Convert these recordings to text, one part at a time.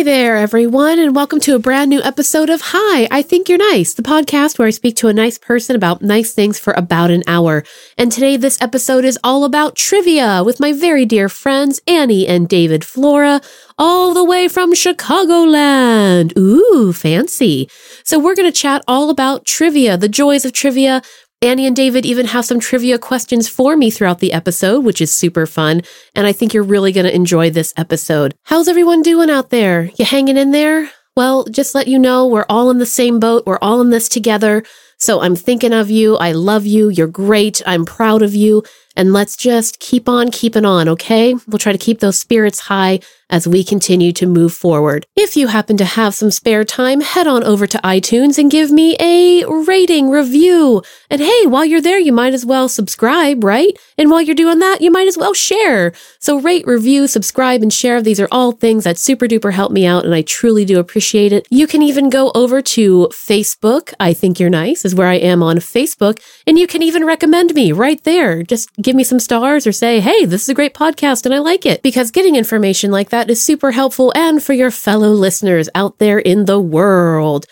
Hi there, everyone, and welcome to a brand new episode of Hi, I Think You're Nice, the podcast where I speak to a nice person about nice things for about an hour. And today, this episode is all about trivia with my very dear friends Annie and David Flora, all the way from Chicagoland. Ooh, fancy. So, we're going to chat all about trivia, the joys of trivia, Annie and David even have some trivia questions for me throughout the episode, which is super fun. And I think you're really going to enjoy this episode. How's everyone doing out there? You hanging in there? Well, just let you know we're all in the same boat. We're all in this together. So I'm thinking of you. I love you. You're great. I'm proud of you. And let's just keep on keeping on, okay? We'll try to keep those spirits high as we continue to move forward. If you happen to have some spare time, head on over to iTunes and give me a rating review. And hey, while you're there, you might as well subscribe, right? And while you're doing that, you might as well share. So rate, review, subscribe, and share. These are all things that super duper help me out, and I truly do appreciate it. You can even go over to Facebook. I think you're nice is where I am on Facebook, and you can even recommend me right there. Just give me some stars or say, hey, this is a great podcast and I like it. Because getting information like that is super helpful and for your fellow listeners out there in the world.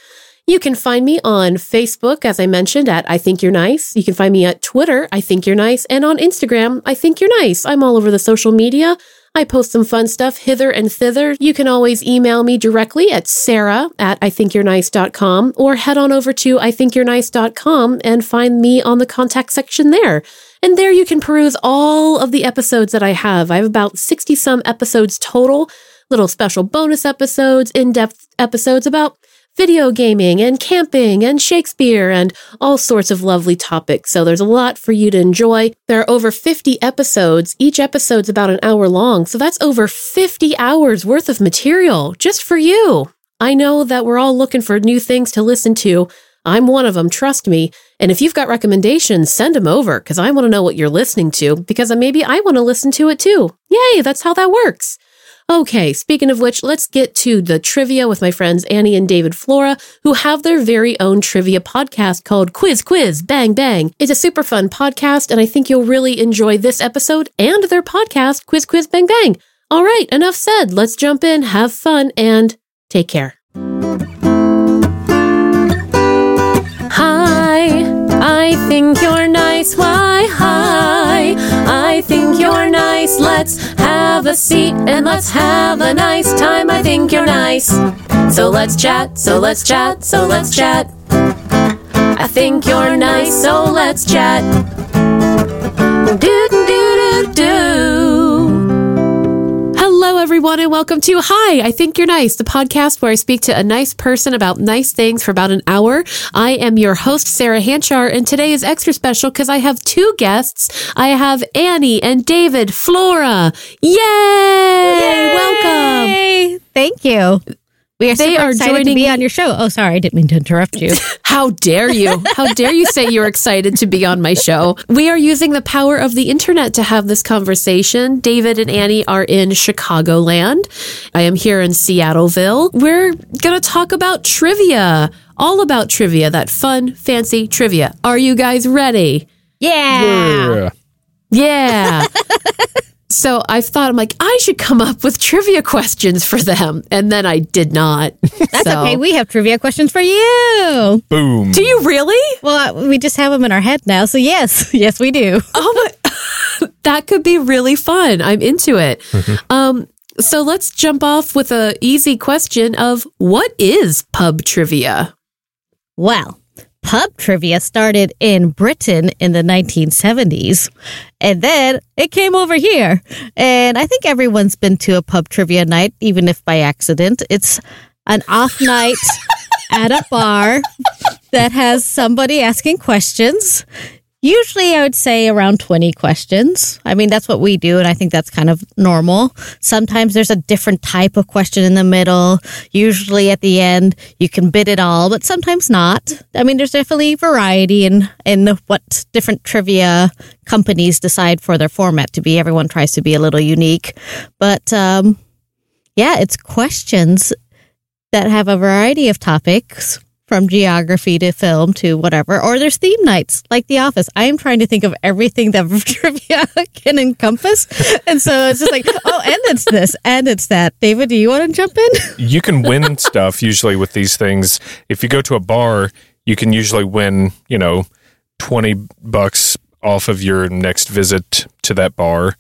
You can find me on Facebook, as I mentioned, at I Think You're Nice. You can find me at Twitter, I Think You're Nice, and on Instagram, I Think You're Nice. I'm all over the social media. I post some fun stuff hither and thither. You can always email me directly at sarah at ithinkyournice.com or head on over to ithinkyournice.com and find me on the contact section there. And there you can peruse all of the episodes that I have. I have about 60 some episodes total, little special bonus episodes, in depth episodes about video gaming and camping and Shakespeare and all sorts of lovely topics. So there's a lot for you to enjoy. There are over 50 episodes. Each episode's about an hour long. So that's over 50 hours worth of material just for you. I know that we're all looking for new things to listen to. I'm one of them, trust me. And if you've got recommendations, send them over because I want to know what you're listening to because maybe I want to listen to it too. Yay, that's how that works. Okay, speaking of which, let's get to the trivia with my friends Annie and David Flora, who have their very own trivia podcast called Quiz Quiz Bang Bang. It's a super fun podcast, and I think you'll really enjoy this episode and their podcast, Quiz Quiz Bang Bang. All right, enough said. Let's jump in, have fun, and take care. I think you're nice. Why, hi. I think you're nice. Let's have a seat and let's have a nice time. I think you're nice. So let's chat, so let's chat, so let's chat. I think you're nice, so let's chat. Do everyone, and welcome to Hi, I Think You're Nice, the podcast where I speak to a nice person about nice things for about an hour. I am your host, Sarah Hanchar, and today is extra special because I have two guests. I have Annie and David Flora. Yay! Yay! Welcome. Thank you. We are they are excited to be on your show. Oh, sorry, I didn't mean to interrupt you. How dare you? How dare you say you're excited to be on my show? We are using the power of the internet to have this conversation. David and Annie are in Chicagoland. I am here in Seattleville. We're going to talk about trivia, all about trivia, that fun, fancy trivia. Are you guys ready? Yeah. Yeah. yeah. So I thought, I'm like, I should come up with trivia questions for them. And then I did not. That's so. okay. We have trivia questions for you. Boom. Do you really? Well, we just have them in our head now. So, yes, yes, we do. Oh, my. that could be really fun. I'm into it. Mm-hmm. Um, so let's jump off with a easy question of what is pub trivia? Well, pub trivia started in Britain in the 1970s. And then it came over here. And I think everyone's been to a pub trivia night, even if by accident. It's an off night at a bar that has somebody asking questions. Usually, I would say around 20 questions. I mean, that's what we do, and I think that's kind of normal. Sometimes there's a different type of question in the middle. Usually at the end, you can bid it all, but sometimes not. I mean, there's definitely variety in, in what different trivia companies decide for their format to be. Everyone tries to be a little unique. But um, yeah, it's questions that have a variety of topics from geography to film to whatever, or there's theme nights like The Office. I am trying to think of everything that trivia can encompass. And so it's just like, oh, and it's this, and it's that. David, do you want to jump in? You can win stuff usually with these things. If you go to a bar, you can usually win, you know, 20 bucks off of your next visit to that bar.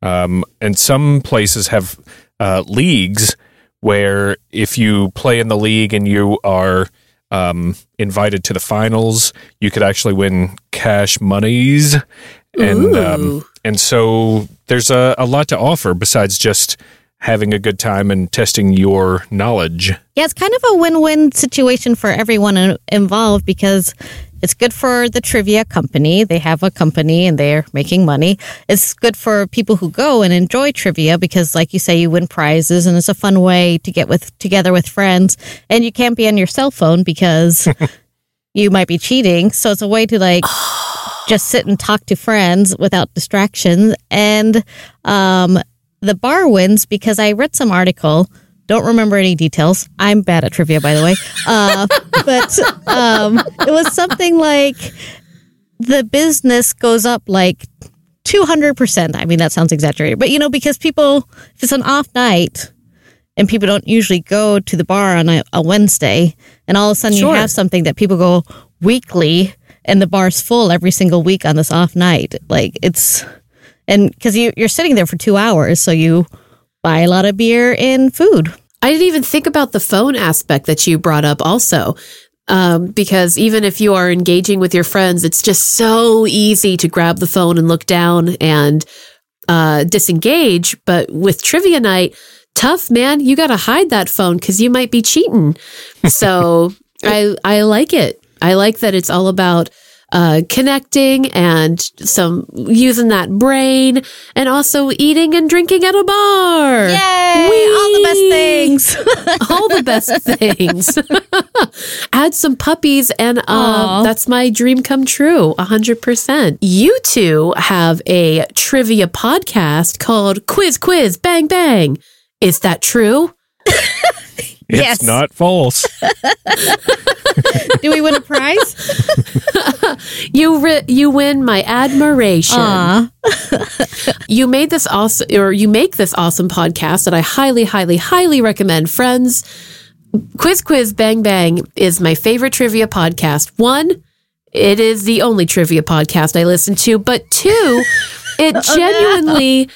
Um, and some places have uh, leagues where if you play in the league and you are um, invited to the finals, you could actually win cash monies. And um, and so there's a, a lot to offer besides just having a good time and testing your knowledge. Yeah, it's kind of a win-win situation for everyone involved because it's good for the trivia company. They have a company and they're making money. It's good for people who go and enjoy trivia because like you say you win prizes and it's a fun way to get with together with friends and you can't be on your cell phone because you might be cheating. So it's a way to like just sit and talk to friends without distractions and um the bar wins because I read some article don't remember any details. I'm bad at trivia, by the way. Uh, but um, it was something like the business goes up like 200%. I mean, that sounds exaggerated, but you know, because people, if it's an off night and people don't usually go to the bar on a, a Wednesday, and all of a sudden Sure. you have something that people go weekly and the bar's full every single week on this off night. Like it's, and because you, you're sitting there for two hours, so you buy a lot of beer and food. I didn't even think about the phone aspect that you brought up also. Um, because even if you are engaging with your friends, it's just so easy to grab the phone and look down and uh, disengage. But with trivia night, tough man, you got to hide that phone because you might be cheating. So I I like it. I like that it's all about uh, connecting and some using that brain and also eating and drinking at a bar. Yay! All the best things. all the best things. Add some puppies, and Aw. um, that's my dream come true. hundred percent. You two have a trivia podcast called Quiz Quiz Bang Bang. Is that true? It's Yes. not false. Do we win a prize? You ri- you win my admiration. You made this awesome, or you make this awesome podcast that I highly, highly, highly recommend. Friends, Quiz Quiz Bang Bang is my favorite trivia podcast. One, it is the only trivia podcast I listen to, but two, it oh, genuinely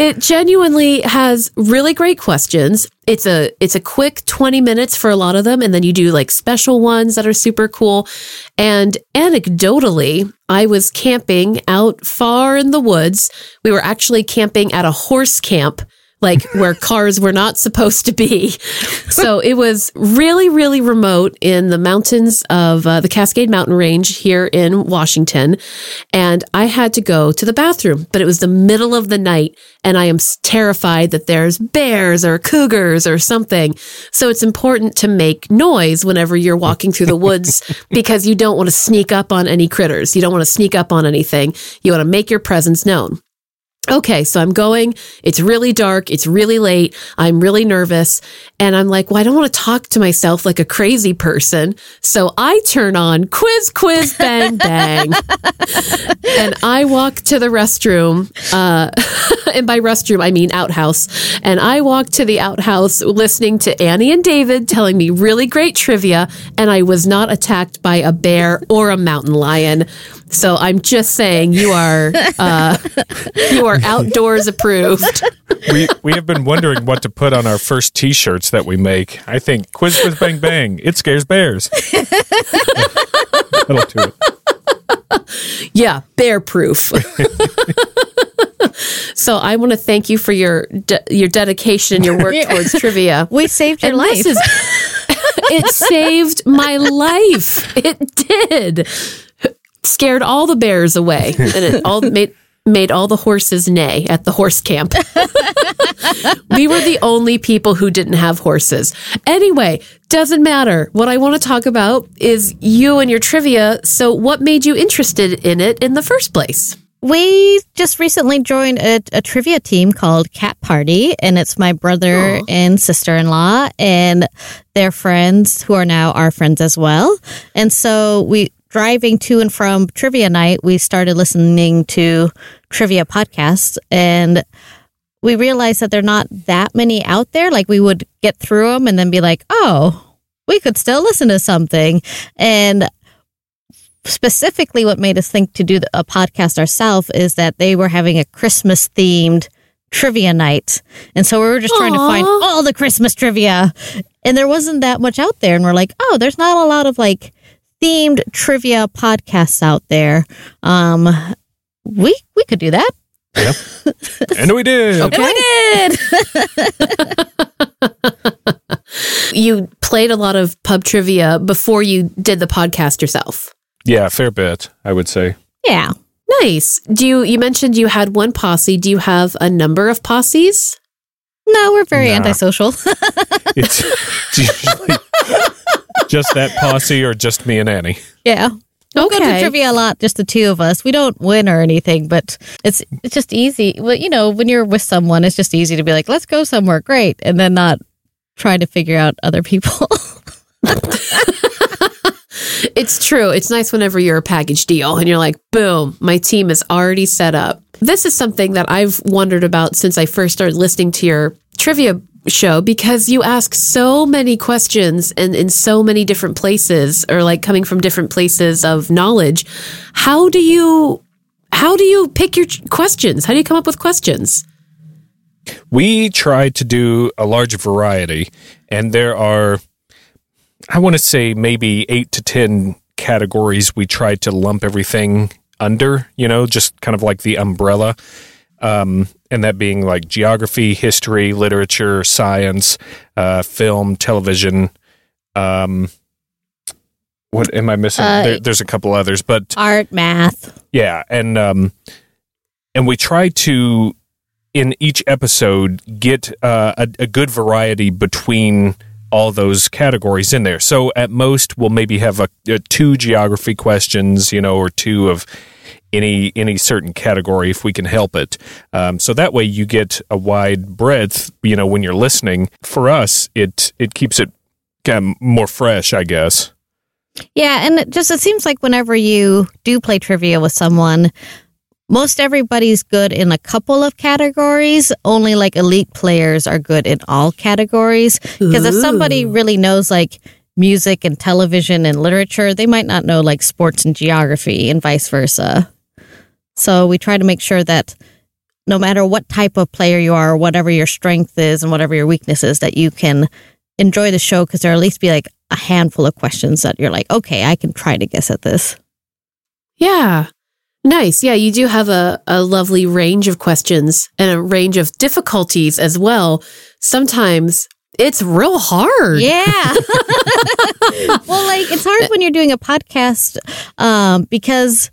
it genuinely has really great questions. It's a it's a quick 20 minutes for a lot of them and then you do like special ones that are super cool. And anecdotally, I was camping out far in the woods. We were actually camping at a horse camp like where cars were not supposed to be. So it was really, really remote in the mountains of uh, the Cascade Mountain Range here in Washington. And I had to go to the bathroom, but it was the middle of the night and I am terrified that there's bears or cougars or something. So it's important to make noise whenever you're walking through the woods because you don't want to sneak up on any critters. You don't want to sneak up on anything. You want to make your presence known. Okay, so I'm going. It's really dark. It's really late. I'm really nervous. And I'm like, well, I don't want to talk to myself like a crazy person. So I turn on quiz, quiz, bang, bang. and I walk to the restroom. Uh, and by restroom, I mean outhouse. And I walk to the outhouse listening to Annie and David telling me really great trivia. And I was not attacked by a bear or a mountain lion. So I'm just saying you are, uh, you are outdoors approved. we we have been wondering what to put on our first T-shirts that we make. I think quiz quiz bang bang. It scares bears. That'll do it. Yeah, bear proof. so I want to thank you for your de- your dedication and your work towards trivia. We saved your And life. this is it saved my life. It did. Scared all the bears away, and it all made made all the horses neigh at the horse camp. we were the only people who didn't have horses. Anyway, doesn't matter. What I want to talk about is you and your trivia. So, what made you interested in it in the first place? We just recently joined a, a trivia team called Cat Party, and it's my brother Aw. and sister in law and their friends who are now our friends as well. And so we driving to and from trivia night, we started listening to trivia podcasts and we realized that there are not that many out there. Like we would get through them and then be like, oh, we could still listen to something. And specifically what made us think to do a podcast ourselves is that they were having a Christmas themed trivia night. And so we were just trying to find all the Christmas trivia. And there wasn't that much out there. And we're like, oh, there's not a lot of like themed trivia podcasts out there. Um, we we could do that. Yep. and we did. Okay. And we did. You played a lot of pub trivia before you did the podcast yourself. Yeah, a fair bit, I would say. yeah. Nice. Do you you mentioned you had one posse. Do you have a number of posses? No, we're very Nah. antisocial. It's, it's usually just that posse or just me and Annie. yeah. We'll go to trivia a lot, just the two of us. We don't win or anything, but it's it's just easy. Well, you know, when you're with someone, it's just easy to be like, let's go somewhere great, and then not try to figure out other people. It's true. It's nice whenever you're a package deal and you're like, boom, my team is already set up. This is something that I've wondered about since I first started listening to your trivia show because you ask so many questions and in so many different places or like coming from different places of knowledge. How do you how do you pick your questions? How do you come up with questions? We try to do a large variety, and there are, I want to say, maybe eight to 10 categories we try to lump everything under, you know, just kind of like the umbrella. Um, and that being like geography, history, literature, science, uh, film, television. Um, what am I missing? Uh, there, there's a couple others, but Art, math. yeah, and um, and we try to in each episode get uh, a, a good variety between all those categories in there. So at most we'll maybe have a, a two geography questions, you know, or two of any any certain category if we can help it. Um, so that way you get a wide breadth, you know, when you're listening. For us, it it keeps it kind of more fresh, I guess. Yeah, and it just it seems like whenever you do play trivia with someone, most everybody's good in a couple of categories. Only like elite players are good in all categories. Because if somebody really knows like music and television and literature, they might not know like sports and geography and vice versa. So we try to make sure that no matter what type of player you are, whatever your strength is and whatever your weakness is, that you can enjoy the show because there'll at least be like a handful of questions that you're like, okay, I can try to guess at this. Yeah. Nice. Yeah, you do have a, a lovely range of questions and a range of difficulties as well. Sometimes it's real hard. Yeah. well, like it's hard when you're doing a podcast um, because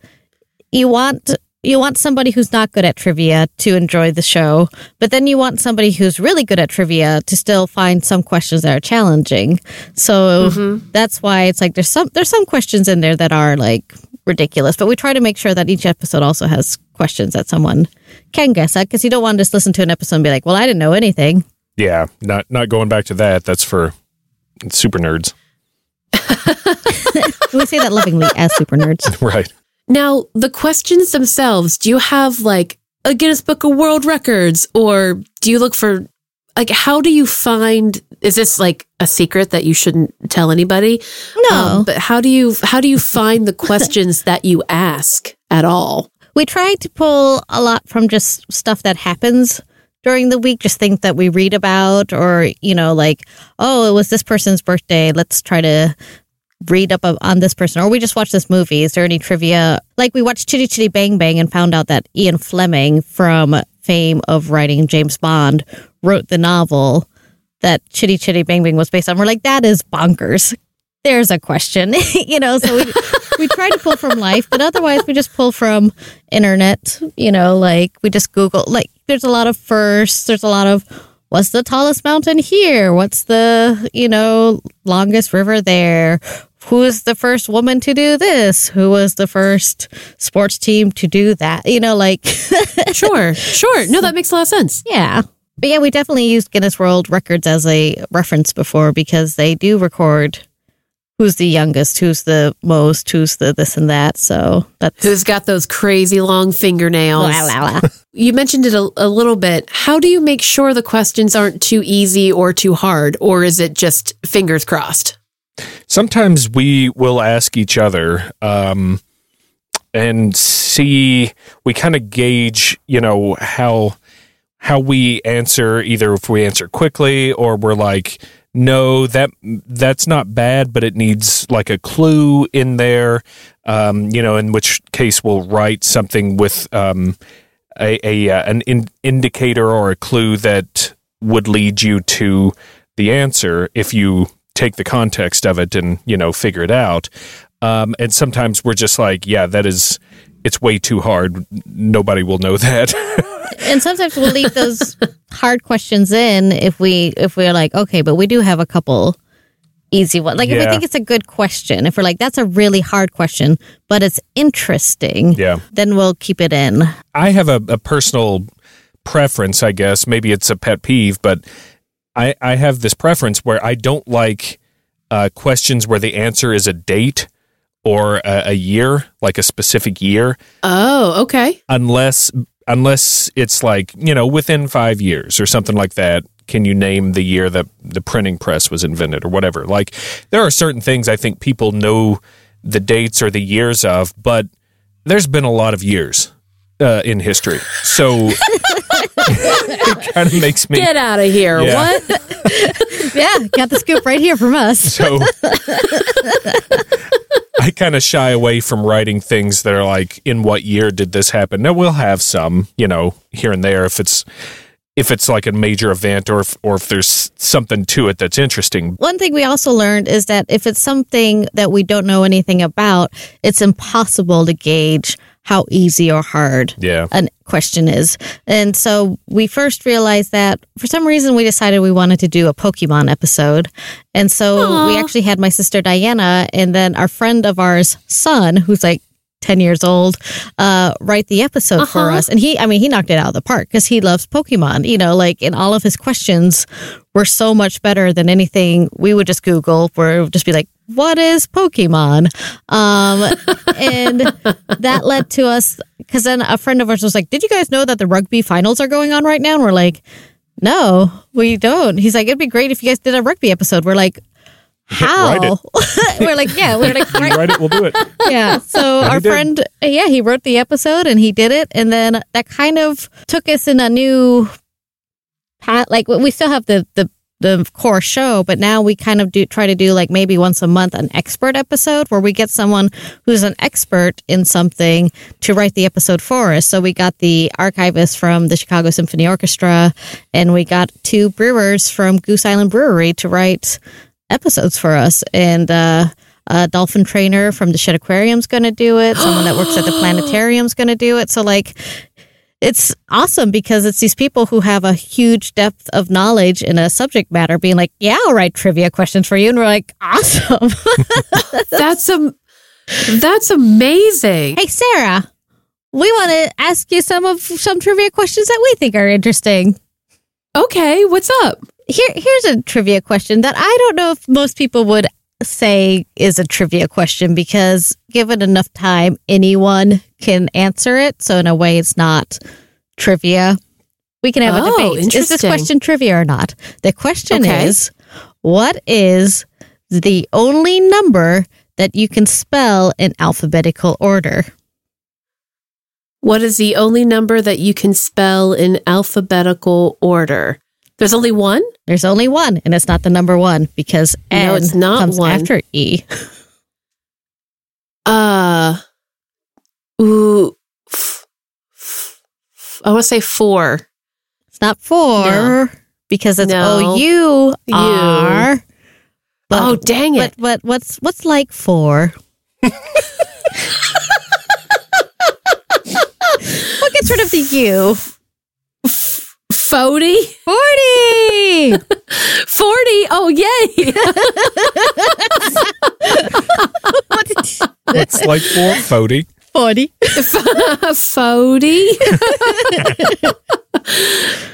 you want you want somebody who's not good at trivia to enjoy the show, but then you want somebody who's really good at trivia to still find some questions that are challenging. So Mhm. that's why it's like there's some there's some questions in there that are like ridiculous, but we try to make sure that each episode also has questions that someone can guess at because you don't want to just listen to an episode and be like, "Well, I didn't know anything." Yeah, not not going back to that. That's for super nerds, we say that lovingly as super nerds. right? Now, the questions themselves, do you have like a Guinness Book of World Records or do you look for like how do you find is this like a secret that you shouldn't tell anybody? No. Um, but how do you how do you find the questions that you ask at all? We try to pull a lot from just stuff that happens during the week, just things that we read about, or, you know, like, oh, it was this person's birthday. Let's try to read up on this person. Or we just watch this movie. Is there any trivia? Like, we watched Chitty Chitty Bang Bang and found out that Ian Fleming, from fame of writing James Bond, wrote the novel that Chitty Chitty Bang Bang was based on. We're like, that is bonkers. There's a question, you know, so we, we try to pull from life, but otherwise we just pull from internet, you know, like we just Google, like there's a lot of firsts, there's a lot of what's the tallest mountain here? What's the, you know, longest river there? Who is the first woman to do this? Who was the first sports team to do that? You know, like, Sure, sure. No, that makes a lot of sense. yeah. But yeah, we definitely used Guinness World Records as a reference before because they do record who's the youngest, who's the most, who's the this and that. So that's Who's got those crazy long fingernails? La, la, la. You mentioned it a, a little bit. How do you make sure the questions aren't too easy or too hard, or is it just fingers crossed? Sometimes we will ask each other um, and see we kind of gauge you know how how we answer either if we answer quickly or we're like no that that's not bad but it needs like a clue in there um, you know in which case we'll write something with um, a, a uh, an in, indicator or a clue that would lead you to the answer if you take the context of it and you know figure it out. Um, and sometimes we're just like yeah that is it's way too hard. Nobody will know that. And sometimes we'll leave those hard questions in if we if we're like okay but we do have a couple easy ones like if we think it's a good question if we're like that's a really hard question but it's interesting yeah. then we'll keep it in. I have a, a personal preference, I guess. Maybe it's a pet peeve, but I, I have this preference where I don't like uh, questions where the answer is a date or a, a year, like a specific year, Oh, okay. unless unless it's like you know within five years or something like that. Can you name the year that the printing press was invented or whatever? Like there are certain things I think people know the dates or the years of, but there's been a lot of years uh, in history, so it kind of makes me Get out of here. Yeah. What? yeah got the scoop right here from us so. I kind of shy away from writing things that are like, in what year did this happen? Now we'll have some, you know, here and there if it's if it's like a major event or if, or if there's something to it that's interesting. One thing we also learned is that if it's something that we don't know anything about, it's impossible to gauge how easy or hard Yeah. a question is. And so we first realized that for some reason we decided we wanted to do a Pokemon episode. And so Aw. we actually had my sister Diana and then our friend of ours, son, who's like 10 years old, uh, write the episode for Uh-huh. us. And he, I mean, he knocked it out of the park because he loves Pokemon, you know, like, and all of his questions were so much better than anything we would just Google, where it would just be like, what is Pokemon? Um, and that led to us, because then a friend of ours was like, Did you guys know that the rugby finals are going on right now? And we're like, No, we don't. He's like, It'd be great if you guys did a rugby episode. We're like, How? we're like, Yeah, we're like right. write it we'll do it. yeah. So And our friend, yeah, he wrote the episode and he did it, and then that kind of took us in a new path. Like we still have the the the core show, but now we kind of do try to do like maybe once a month an expert episode where we get someone who's an expert in something to write the episode for us. So we got the archivist from the Chicago Symphony Orchestra, and we got two brewers from Goose Island Brewery to write episodes for us, and. uh a dolphin trainer from the Shedd Aquarium's going to do it. Someone that works at the planetarium's going to do it. So like, it's awesome because it's these people who have a huge depth of knowledge in a subject matter being like, yeah, I'll write trivia questions for you. And we're like, awesome. That's a that's amazing. hey, Sarah, we want to ask you some of some trivia questions that we think are interesting. Okay, what's up? Here, here's a trivia question that I don't know if most people would say is a trivia question because given enough time, anyone can answer it. So in a way, it's not trivia. We can have a Oh, debate. Is this question trivia or not? The question Okay. is, what is the only number that you can spell in alphabetical order? What is the only number that you can spell in alphabetical order? There's only one? There's only one, and it's not the number one because No, N it's not comes one. after E. Uh ooh f- f- f- I want to say 4. It's not four No. because it's No. O U R. But, oh, dang it. but but what's what's like four? what gets rid of the U? 40? Forty. 40. Oh, yay. it's like four forty. 40. Fody.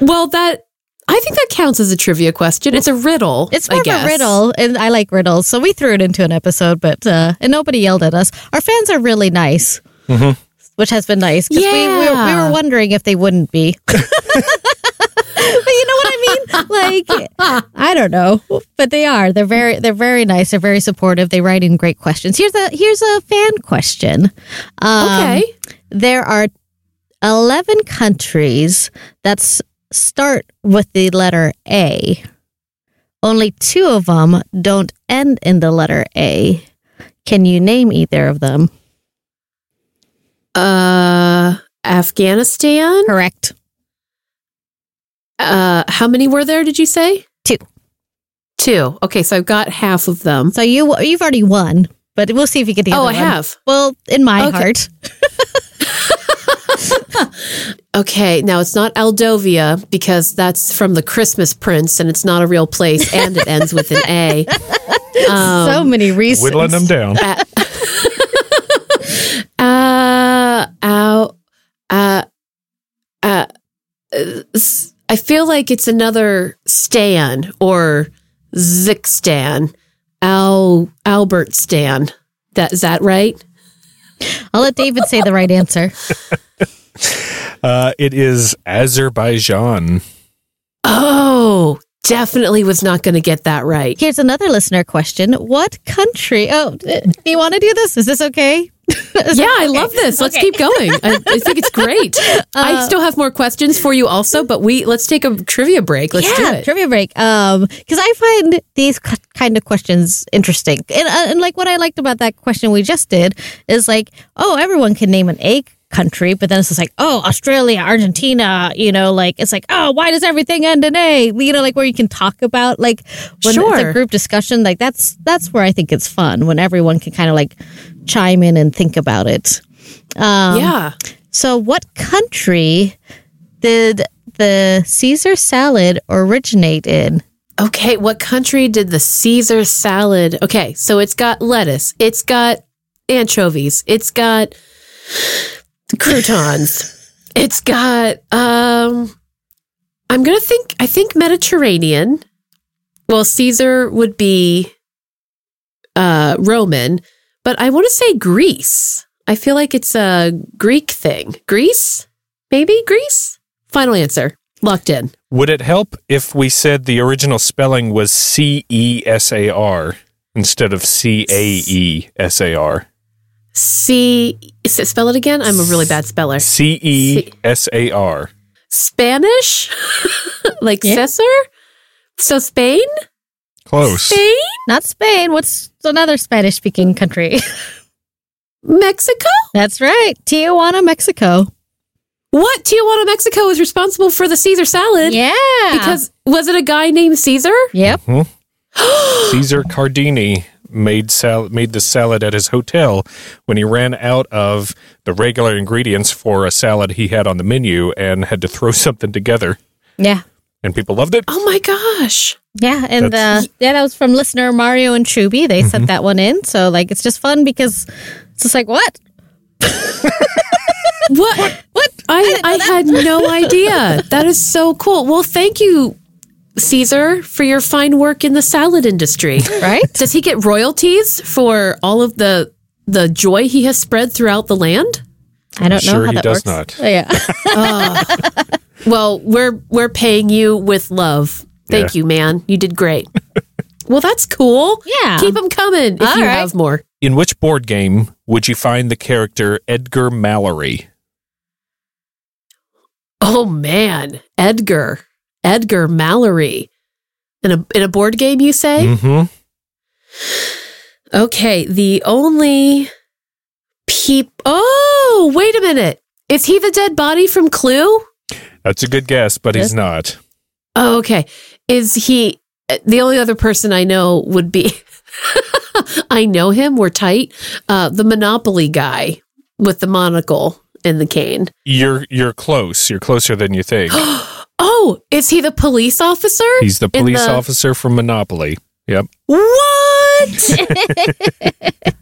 well, that I think that counts as a trivia question. It's a riddle. It's I more of a riddle, and I like riddles, so we threw it into an episode, but uh, and nobody yelled at us. Our fans are really nice, which has been nice because we, we, we were wondering if they wouldn't be. but you know what I mean? Like I don't know, but they are. They're very they're very nice. They're very supportive. They write in great questions. Here's a here's a fan question. Um, Okay. there are 11 countries that start with the letter A. Only two of them don't end in the letter A. Can you name either of them? Uh, Afghanistan. Correct. Uh, how many were there? Did you say Two. Two. Okay, so I've got half of them. So you you've already won, but we'll see if you get the Oh, other I one. have. Well, in my Okay. heart. Okay, now it's not Aldovia because that's from the Christmas Prince and it's not a real place and it ends with an A. Um, so many reasons. Whittling them down. Uh, ow, uh, uh, s- I feel like it's another Stan or Zick Stan, Al Albert Stan. That is that right? I'll let David say the right answer. Uh, it is Azerbaijan. Oh, definitely was not going to get that right. Here's another listener question. What country? Oh, do you want to do this? Is this okay? Yeah, I love this. Let's Okay. keep going. I, I think it's great. I still have more questions for you also, but we let's take a trivia break. Let's yeah, do it. trivia break. Um, because I find these kind of questions interesting, and uh, and like what I liked about that question we just did is like, oh, everyone can name an A country, but then it's just like, oh, Australia, Argentina, you know, like it's like, oh, why does everything end in A? You know, like where you can talk about like when it's a group discussion, like that's that's where I think it's fun when everyone can kind of like chime in and think about it. Um, yeah. so, what country did the Caesar salad originate in? Okay, what country did the Caesar salad? Okay, so it's got lettuce, it's got anchovies, it's got croutons, it's got um I'm going to think I think Mediterranean. Well, Caesar would be uh Roman, but I want to say Greece. I feel like it's a Greek thing. Greece? Maybe Greece? Final answer. Locked in. Would it help if we said the original spelling was C E S A R instead of C A E S A R? C. Spell it again. I'm a really bad speller. C E S A R. Spanish, like Yeah. Cesar. So Spain, Close. Spain, Not Spain. What's another Spanish speaking country? Mexico. That's right. Tijuana, Mexico. What Tijuana, Mexico is responsible for the Caesar salad? Yeah. Because was it a guy named Caesar? Yep. Mm-hmm. Caesar Cardini made sal- made the salad at his hotel when he ran out of the regular ingredients for a salad he had on the menu and had to throw something together. Yeah. And people loved it. Oh my gosh. Yeah, and uh, That's- yeah, that was from listener Mario and Truby. They sent that one in, so like it's just fun because it's just like what? What? What? I, I had no idea. That is so cool. Well, thank you, Caesar, for your fine work in the salad industry. Right? Does he get royalties for all of the the joy he has spread throughout the land? I don't know Sure how he that does works. not. Oh, yeah. Ah. Well, we're we're paying you with love. Thank Yeah. you, man. You did great. well, that's cool. Yeah. Keep them coming if All you right. have more. In which board game would you find the character Edgar Mallory? Oh man, Edgar, Edgar Mallory, in a in a board game, you say? Mm-hmm. Okay, the only peep. Oh, wait a minute. Is he the dead body from Clue? That's a good guess, but he's not. Oh, okay. Is he the only other person I know would be? I know him. We're tight. Uh, the Monopoly guy with the monocle and the cane. You're you're close. You're closer than you think. Oh, is he the police officer? He's the police the- officer from Monopoly. Yep. What?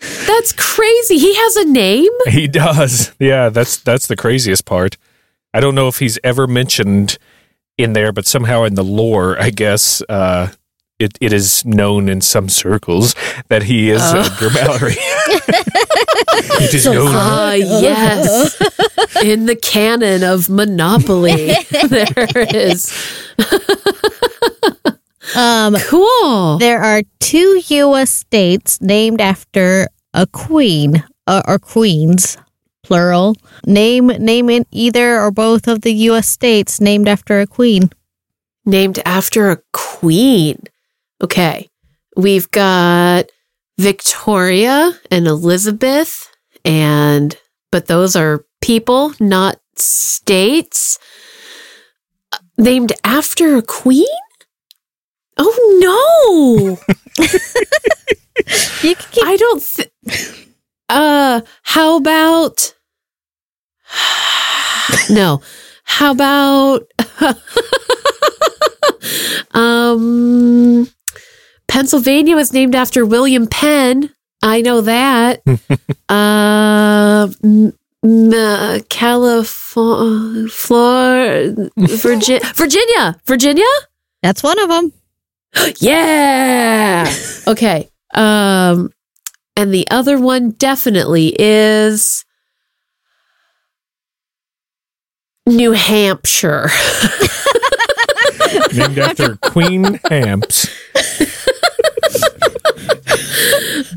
That's crazy. He has a name? He does. Yeah, that's that's the craziest part. I don't know if he's ever mentioned in there, but somehow in the lore, I guess uh, it, it is known in some circles that he is Oh. Mallory. it is known. Ah, yes. In the canon of Monopoly, there is. Um, Cool. there are two U.S. states named after a queen uh, or queens, plural. Name name in either or both of the U.S. states named after a queen. Named after a queen. Okay. We've got Victoria and Elizabeth, and, but those are people, not states. Named after a queen? Oh no! You can keep I don't. Th- uh, how about? no. How about? um, Pennsylvania was named after William Penn. I know that. uh, m- m- uh, California, Florida, Virginia, Virginia, Virginia. That's one of them. Yeah. okay. Um and the other one definitely is New Hampshire. named after Queen Hamps.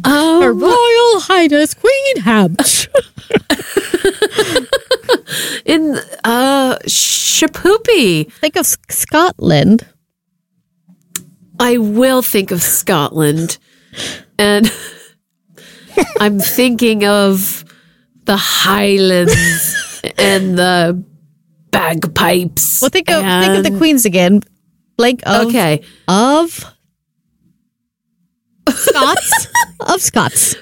Her Um, Royal Highness Queen Hamch. in uh Shapoopy. Think of S- Scotland. I will think of Scotland. And I'm thinking of the Highlands and the bagpipes. Well, think of think of the queens again. Like of Okay. of Scots of Scots.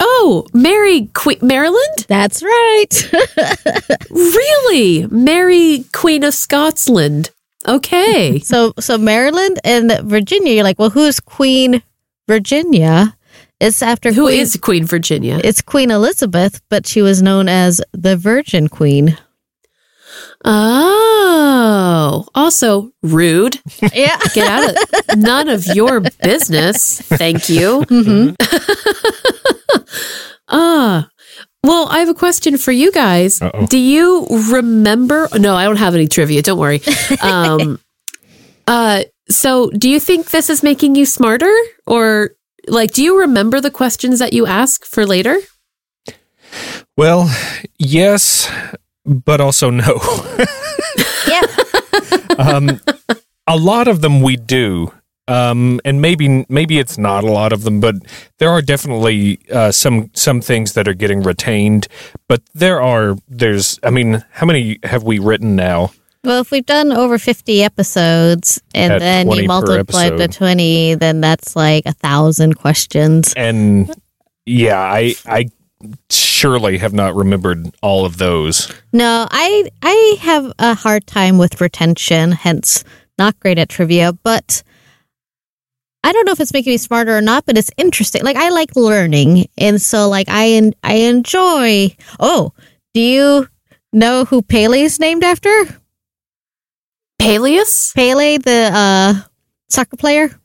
Oh, Mary Queen Maryland? That's right. Really? Mary Queen of Scotsland. Okay. so so Maryland and Virginia. You're like, well, who's Queen Virginia? It's after Who Queen, is Queen Virginia? It's Queen Elizabeth, but she was known as the Virgin Queen. Oh, also rude. Yeah. Get out of none of your business. Thank you. Mm-hmm. Ah. well, I have a question for you guys. Uh-oh. Do you remember? No, I don't have any trivia. Don't worry. Um, uh, so do you think this is making you smarter or like, do you remember the questions that you ask for later? Well, yes, but also no. Yeah. um, a lot of them we do, um, and maybe maybe it's not a lot of them, but there are definitely uh, some some things that are getting retained. But there are there's I mean, how many have we written now? Well, if we've done over 50 episodes and At then you multiply episode. 20, then that's like a thousand questions. And yeah, I I surely have not remembered all of those. No, I I have a hard time with retention, hence not great at trivia, but I don't know if it's making me smarter or not, but it's interesting. Like I like learning, and so like I en- I enjoy. Oh, do you know who Pele is named after? Peleus? Pele, the uh, soccer player.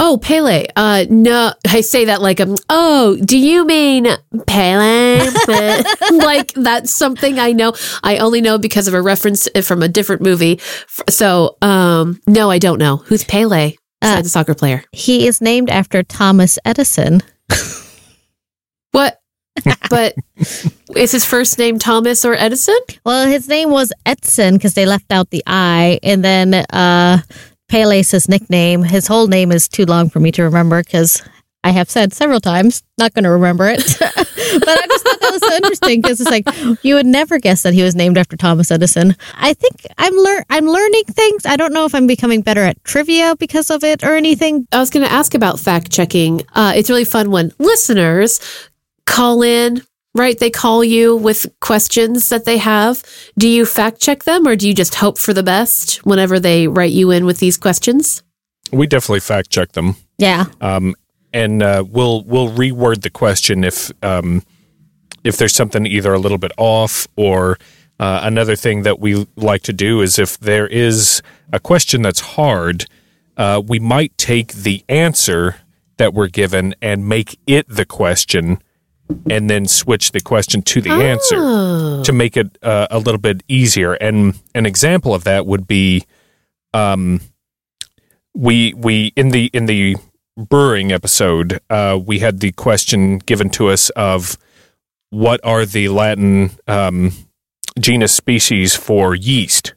Oh, Pele. Uh, no, I say that like, um, oh, do you mean Pele? like that's something I know. I only know because of a reference from a different movie. So, um, no, I don't know. Who's Pele? Besides Uh, a soccer player. He is named after Thomas Edison. What? but is his first name Thomas or Edison? Well, his name was Edson because they left out the I, and then uh, Pele's his nickname. His whole name is too long for me to remember because I have said several times, not going to remember it. but I just thought that was so interesting because it's like you would never guess that he was named after Thomas Edison. I think I'm lear- I'm learning things. I don't know if I'm becoming better at trivia because of it or anything. I was going to ask about fact checking. Uh, it's really fun when listeners call in, right? They call you with questions that they have. Do you fact check them or do you just hope for the best whenever they write you in with these questions? We definitely fact check them. Yeah. Um, and uh, we'll we'll reword the question if um, if there's something either a little bit off or uh, another thing that we like to do is if there is a question that's hard, uh, we might take the answer that we're given and make it the question, and then switch the question to the answer to make it uh, a little bit easier. And an example of that would be, um, we we in the in the brewing episode, uh, we had the question given to us of what are the Latin um, genus species for yeast,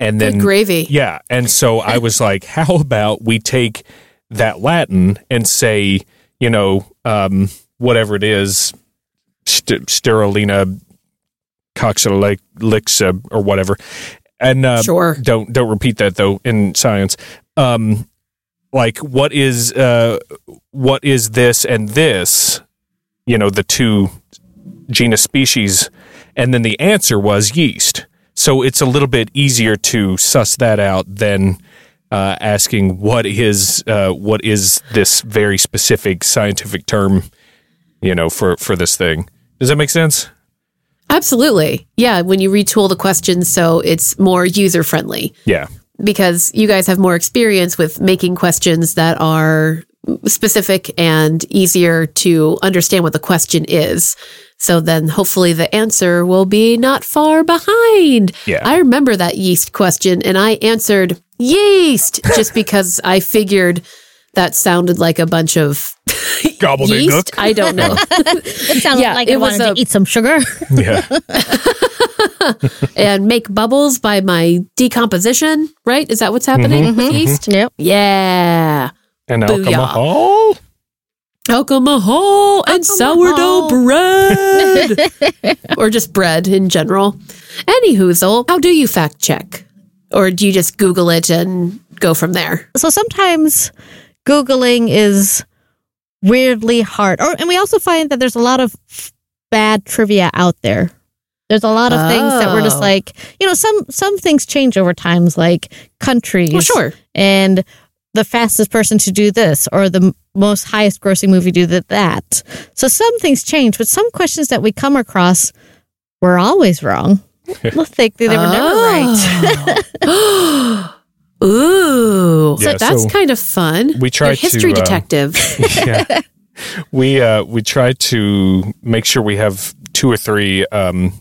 and then Good gravy. yeah, and so I was like, how about we take that Latin and say, you know, um, whatever it is, st- Sterolina coxalixa or whatever, and uh, Sure. don't don't repeat that though in science. Um, like what is uh, what is this and this? You know, the two genus species, and then the answer was yeast. So it's a little bit easier to suss that out than uh, asking what is uh, what is this very specific scientific term, you know, for for this thing. Does that make sense? Absolutely. Yeah, when you retool the questions so it's more user friendly Yeah. because you guys have more experience with making questions that are specific and easier to understand what the question is. So then hopefully the answer will be not far behind. Yeah. I remember that yeast question and I answered yeast just because I figured that sounded like a bunch of Gobbledygook. yeast. I don't know. It sounded Yeah, like it I was wanted a- to eat some sugar. Yeah. and make bubbles by my decomposition, right? Is that what's mm-hmm. happening with yeast? Mm-hmm. yep. Yeah. And Booyah. alcohol. Alcohol and sourdough bread. or just bread in general. Any hoozle, how do you fact check? Or do you just Google it and go from there? So sometimes Googling is weirdly hard. Or and we also find that there's a lot of bad trivia out there. There's a lot of things that we're just Oh. like, you know, some some things change over times, like countries. Well, sure. And the fastest person to do this, or the most highest grossing movie do that. So some things change, but some questions that we come across, we're always wrong. We'll think they were never right. Oh. right. Ooh. Yeah, so that's so kind of fun. we try You're history to, uh, detective. yeah. We uh we try to make sure we have two or three um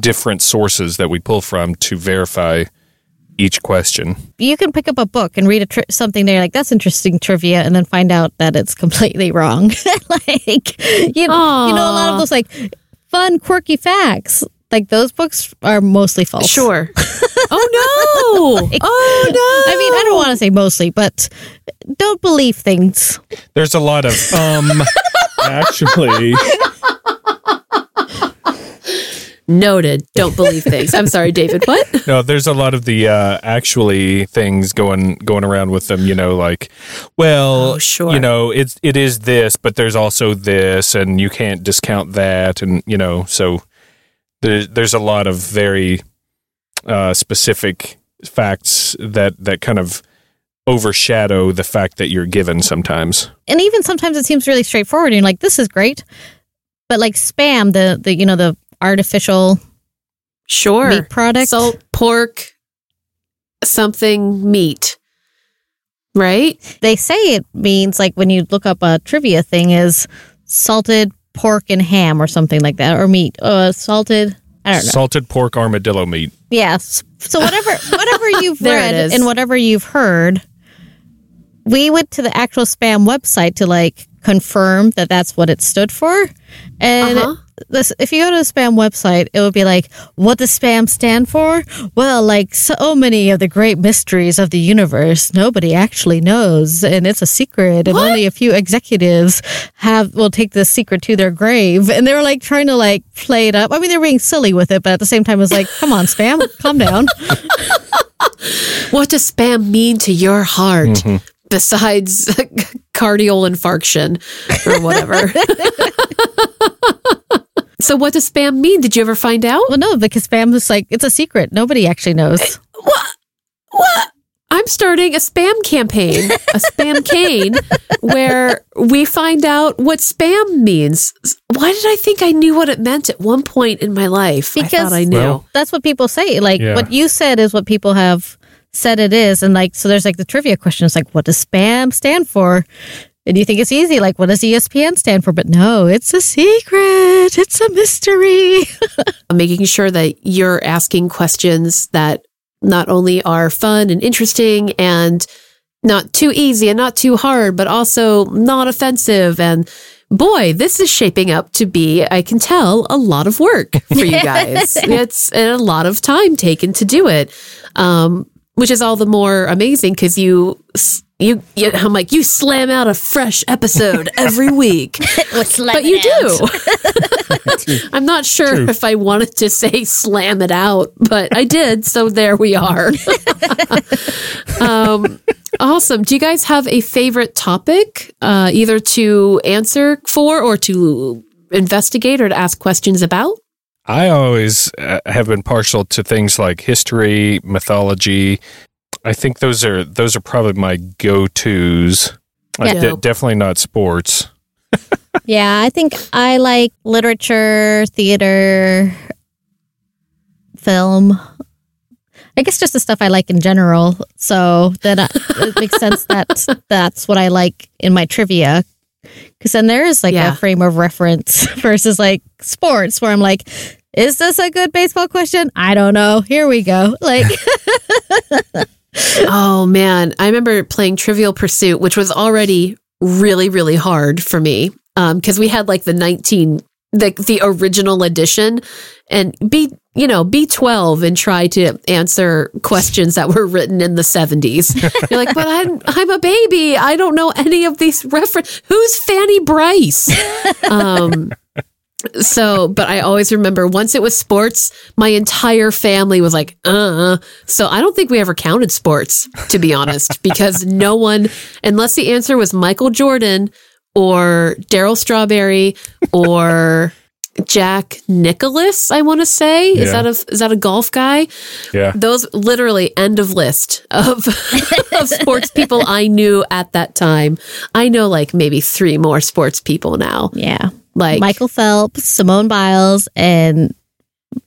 different sources that we pull from to verify each question. you can pick up a book and read a tri- something there like that's interesting trivia and then find out that it's completely wrong like you, you know a lot of those like fun quirky facts like those books are mostly false Sure. oh no. oh no. i mean i don't want to say mostly but don't believe things There's a lot of um actually Noted. Don't believe things. I'm sorry, David. What? no, there's a lot of the uh actually things going going around with them, you know, like well, Oh, sure. you know, it's it is this, but there's also this and you can't discount that and you know, so there's there's a lot of very uh specific facts that that kind of overshadow the fact that you're given sometimes. and even sometimes it seems really straightforward and you're like this is great but like spam the the you know the artificial Sure. meat product Salt, pork, something meat. Right? they say it means like when you look up a trivia thing is salted pork and ham or something like that or meat. Uh salted i don't know. Salted pork armadillo meat. yes. So whatever whatever you've There read and whatever you've heard we went to the actual spam website to like confirm that that's what it stood for. And Uh-huh. this if you go to the spam website it would be like what does spam stand for? Well like so many of the great mysteries of the universe nobody actually knows and it's a secret and What? only a few executives have will take this secret to their grave. And they were like trying to like play it up. I mean they're being silly with it but at the same time it's like come on spam calm down. What does spam mean to your heart besides cardial infarction or whatever? so, what does spam mean? Did you ever find out? well no because spam is like it's a secret nobody actually knows eh, What? I'm I'm starting a spam campaign, a spam cane, where we find out what spam means. Why did I think I knew what it meant at one point in my life? I Because- thought I knew. Well- That's what people say. Like Yeah. what you said is what people have said it is. And like, so there's like the trivia questions like, what does spam stand for? And you think it's easy, like, what does ESPN stand for? But no, it's a secret. It's a mystery. making sure that you're asking questions that not only are fun and interesting and not too easy and not too hard, but also not offensive. And boy, this is shaping up to be, I can tell, a lot of work for you guys. it's a lot of time taken to do it. Um, which is all the more amazing because you, you, you, I'm like, you slam out a fresh episode every week but you do. I'm not sure True. if I wanted to say slam it out, but I did. So there we are. um, awesome. Do you guys have a favorite topic, uh, either to answer for or to investigate or to ask questions about? I always uh, have been partial to things like history, mythology. I think those are those are probably my go-tos. Like, Yeah. de- definitely not sports. yeah, I think I like literature, theater, film. I guess just the stuff I like in general. So then I, it makes sense that that's what I like in my trivia. Because then there is like Yeah. a frame of reference versus like sports where I'm like, is this a good baseball question? I don't know. Here we go. Like, Oh man, I remember playing Trivial Pursuit, which was already really, really hard for me because we had like the nineteen, the the original edition, and be you know be twelve and try to answer questions that were written in the seventies. You're like, but I'm I'm a baby. I don't know any of these reference. Who's Fanny Brice? Um, so, but I always remember once it was sports, my entire family was like, uh. So I don't think we ever counted sports, to be honest, because no one, unless the answer was Michael Jordan or Darryl Strawberry or Jack Nicklaus, I want to say. Is Yeah. that a is that a golf guy? Yeah. Those literally end of list of of sports people I knew at that time. I know like maybe three more sports people now. yeah. Like Michael Phelps, Simone Biles, and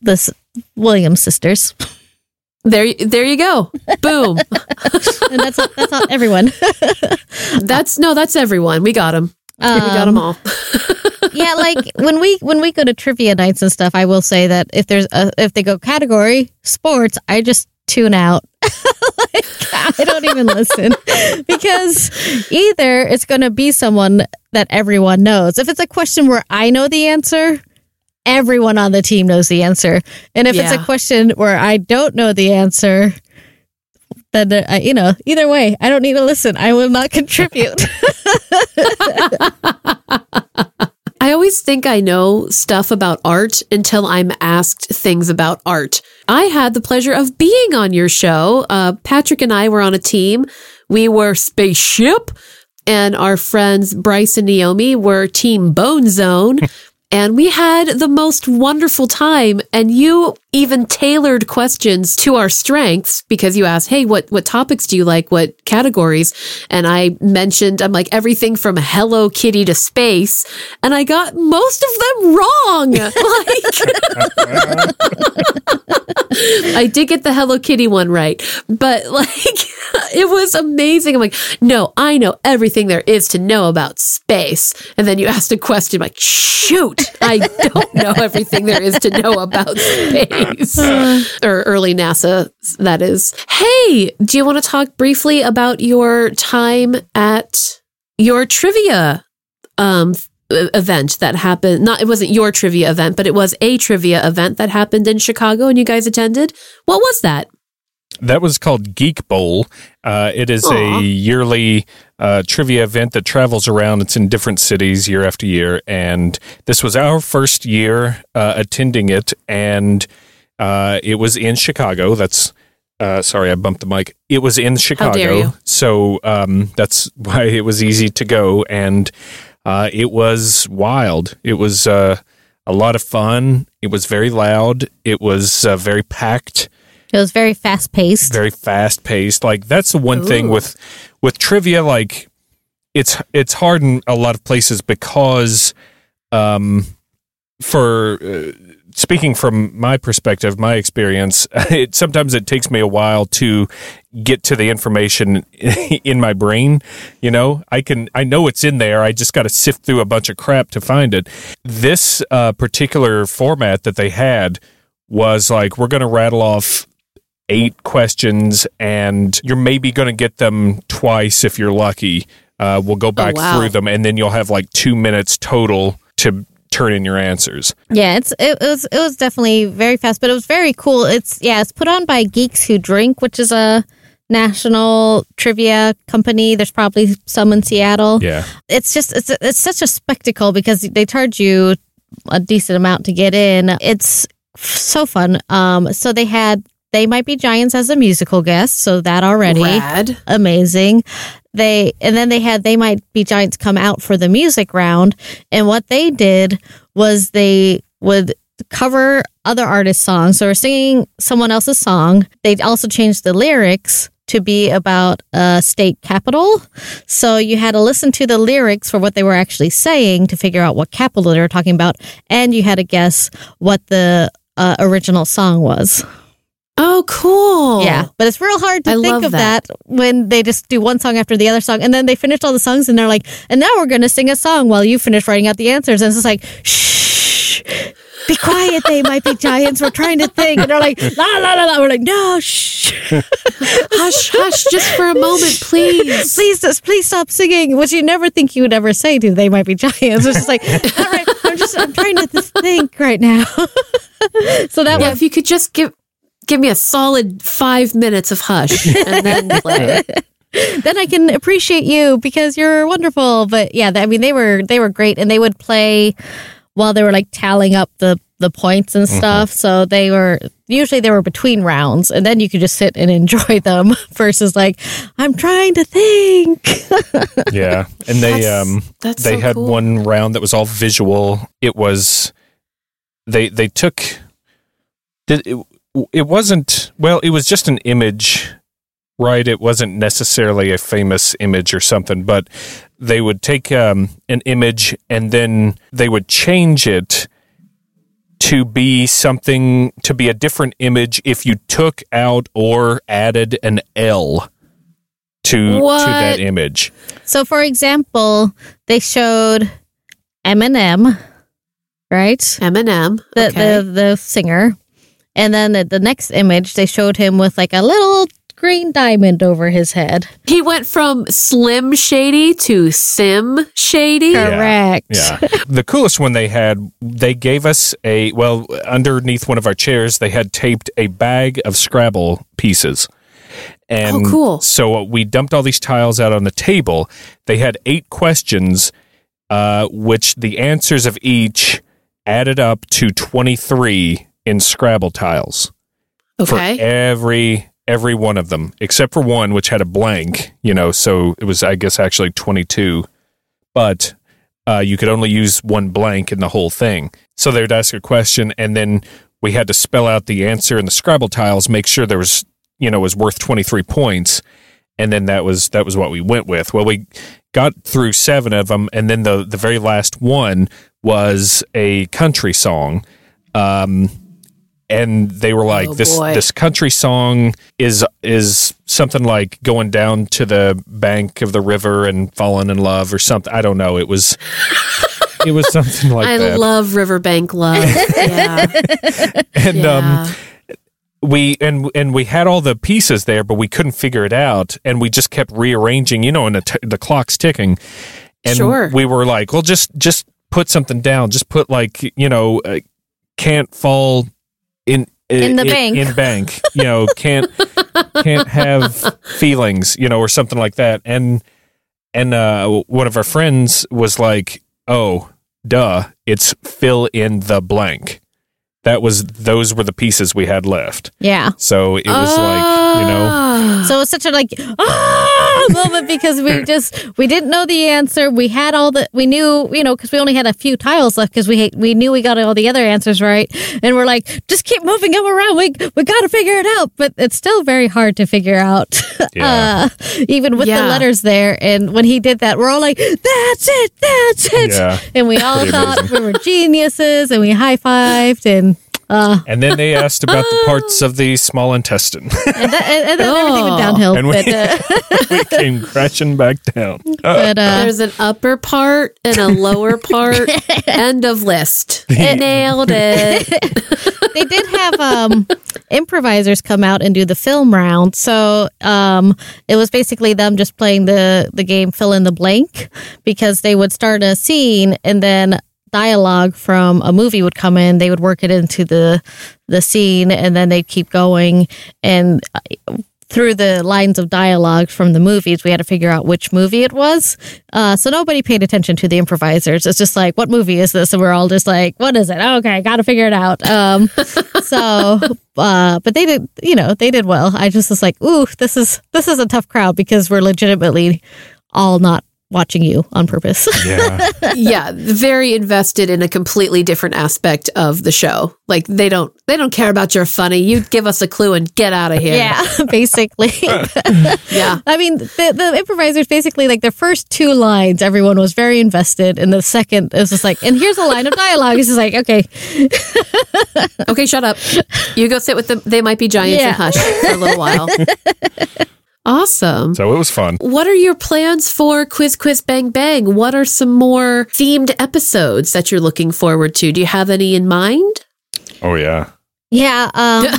the S- Williams sisters. There, there you go. Boom. And that's all, that's all, everyone. That's no, that's everyone. We got them. we got them um, all. yeah, like when we when we go to trivia nights and stuff, I will say that if there's a, if they go category sports, I just tune out. like, I don't even listen because either it's going to be someone that everyone knows. If it's a question where I know the answer, everyone on the team knows the answer. And if it's a question where I don't know the answer, then uh, you know, either way, I don't need to listen. I will not contribute. I always think I know stuff about art until I'm asked things about art. I had the pleasure of being on your show. Uh, Patrick and I were on a team. We were Spaceship, and our friends Bryce and Naomi were Team Bone Zone. And we had the most wonderful time. And you even tailored questions to our strengths because you asked, Hey, what, what topics do you like? What categories? And I mentioned, I'm like everything from Hello Kitty to space. And I got most of them wrong. Like, I did get the Hello Kitty one right, but like, it was amazing. I'm like, no, I know everything there is to know about space. And then you asked a question, like, shoot, I don't know everything there is to know about space or early NASA, that is. Hey, do you want to talk briefly about your time at your trivia um, event that happened? Not, it wasn't your trivia event, but it was a trivia event that happened in Chicago and you guys attended. What was that? That was called Geek Bowl. Uh, it is Aw. a yearly uh, trivia event that travels around. It's in different cities year after year. And this was our first year uh, attending it. And uh, it was in Chicago. That's, uh, sorry, I bumped the mic. It was in Chicago. So um, that's why it was easy to go. And uh, it was wild. It was uh, a lot of fun. It was very loud. It was uh, very packed. It was very fast paced. very fast paced. Like that's the one thing with with trivia. Like it's it's hard in a lot of places because, um, for uh, speaking from my perspective, my experience, it sometimes it takes me a while to get to the information in my brain. You know, I can I know it's in there. I just got to sift through a bunch of crap to find it. This uh, particular format that they had was like we're going to rattle off eight questions and you're maybe going to get them twice if you're lucky. Uh, we'll go back wow. through them and then you'll have like two minutes total to turn in your answers. Yeah, it's it, was it was definitely very fast, but it was very cool. It's yeah, it's put on by Geeks Who Drink, which is a national trivia company. There's probably some in Seattle. Yeah. It's just it's it's such a spectacle because they charge you a decent amount to get in. It's so fun. Um, so they had they might be giants as a musical guest, so that already Rad. amazing. They and then they had they might be giants come out for the music round, and what they did was they would cover other artists' songs. So we're singing someone else's song. They also changed the lyrics to be about a state capital. So you had to listen to the lyrics for what they were actually saying to figure out what capital they were talking about, and you had to guess what the uh, original song was. Oh, cool. Yeah, but it's real hard to I think of that. that. when they just do one song after the other song, and then they finish all the songs, and they're like, "And now we're going to sing a song while you finish writing out the answers." And it's just like, "Shh, be quiet. They might be giants. We're trying to think." And they're like, "La la la la." We're like, "No, shh, Hush, hush, just for a moment, please. please, just please stop singing." Which you never think you would ever say to "They might be giants." It's just like, "All right, I'm just I'm trying to think right now." so that Yeah, was if you could just give give me a solid five minutes of hush and then play. then I can appreciate you because you're wonderful. But yeah, I mean, they were they were great, and they would play while they were like tallying up the the points and stuff. So they were usually they were between rounds, and then you could just sit and enjoy them versus like I'm trying to think. Yeah. And they That's- um that's they so had cool. one round that was all visual. It was they they took did it, it wasn't well, it was just an image, right? It wasn't necessarily a famous image or something, but they would take um, an image and then they would change it to be something to be a different image if you took out or added an L to to that image. so, for example, they showed Eminem, right? Eminem. the okay. the the singer, and then the, the next image they showed him with like a little green diamond over his head. he went from Slim Shady to Sim Shady. Yeah. Correct. Yeah. the coolest one they had, they gave us a, well, underneath one of our chairs, they had taped a bag of Scrabble pieces. And Oh, cool. So we dumped all these tiles out on the table. They had eight questions, uh, which the answers of each added up to 23 in Scrabble tiles for every every one of them except for one which had a blank you know so it was i guess actually 22 but uh, you could only use one blank in the whole thing. So they would ask a question and then we had to spell out the answer in the scrabble tiles make sure there was you know was worth 23 points. And then that was that was what we went with. Well we got through seven of them and then the the very last one was a country song. Um and they were like Oh, this boy. this country song is is something like going down to the bank of the river and falling in love or something i don't know it was it was something like I that love Riverbank Love. yeah. and um we and and we had all the pieces there but we couldn't figure it out and we just kept rearranging you know and the, t- the clock's ticking and Sure. we were like well just just put something down just put like you know uh, can't fall in In the bank. in bank you know can't can't have feelings you know or something like that and and uh one of our friends was like oh duh it's fill in the blank that was those were the pieces we had left Yeah. so it was like you know Ah. So it's such a like, ah! moment because we just we didn't know the answer. We had all the we knew you know because we only had a few tiles left because we we knew we got all the other answers right, and we're like just keep moving them around. We we got to figure it out, but it's still very hard to figure out. Yeah. uh, even with the letters there, and when he did that, we're all like, "That's it, that's it," Yeah. and we all Pretty thought amazing. we were geniuses, and we high fived, and uh, And then they asked about the parts of the small intestine. and, that, and, and then everything went Oh. downhill. And we- but uh, we came crashing back down. but uh, There's an upper part and a lower part. End of list. Nailed it. they did have um, improvisers come out and do the film round. So um, it was basically them just playing the, the game fill in the blank because they would start a scene and then dialogue from a movie would come in. They would work it into the the scene and then they'd keep going and. uh, Through the lines of dialogue from the movies, we had to figure out which movie it was. Uh, so nobody paid attention to the improvisers. It's just like, what movie is this? And we're all just like, what is it? Okay, got to figure it out. Um, so, uh, but they did, you know, they did well. I just was like, ooh, this is this is a tough crowd because we're legitimately all not watching you on purpose. Yeah. yeah, very invested in a completely different aspect of the show. Like they don't they don't care about your funny. You give us a clue and get out of here. yeah, basically. Yeah. I mean, the, the improvisers basically like the first two lines, everyone was very invested, and the second is just like, and here's a line of dialogue. It's just like, okay, Okay, shut up. You go sit with them. They might be giants Yeah. and hush for a little while. Awesome. So it was fun. What are your plans for Quiz Quiz Bang Bang? What are some more themed episodes that you're looking forward to? Do you have any in mind? Oh, yeah. yeah. Um,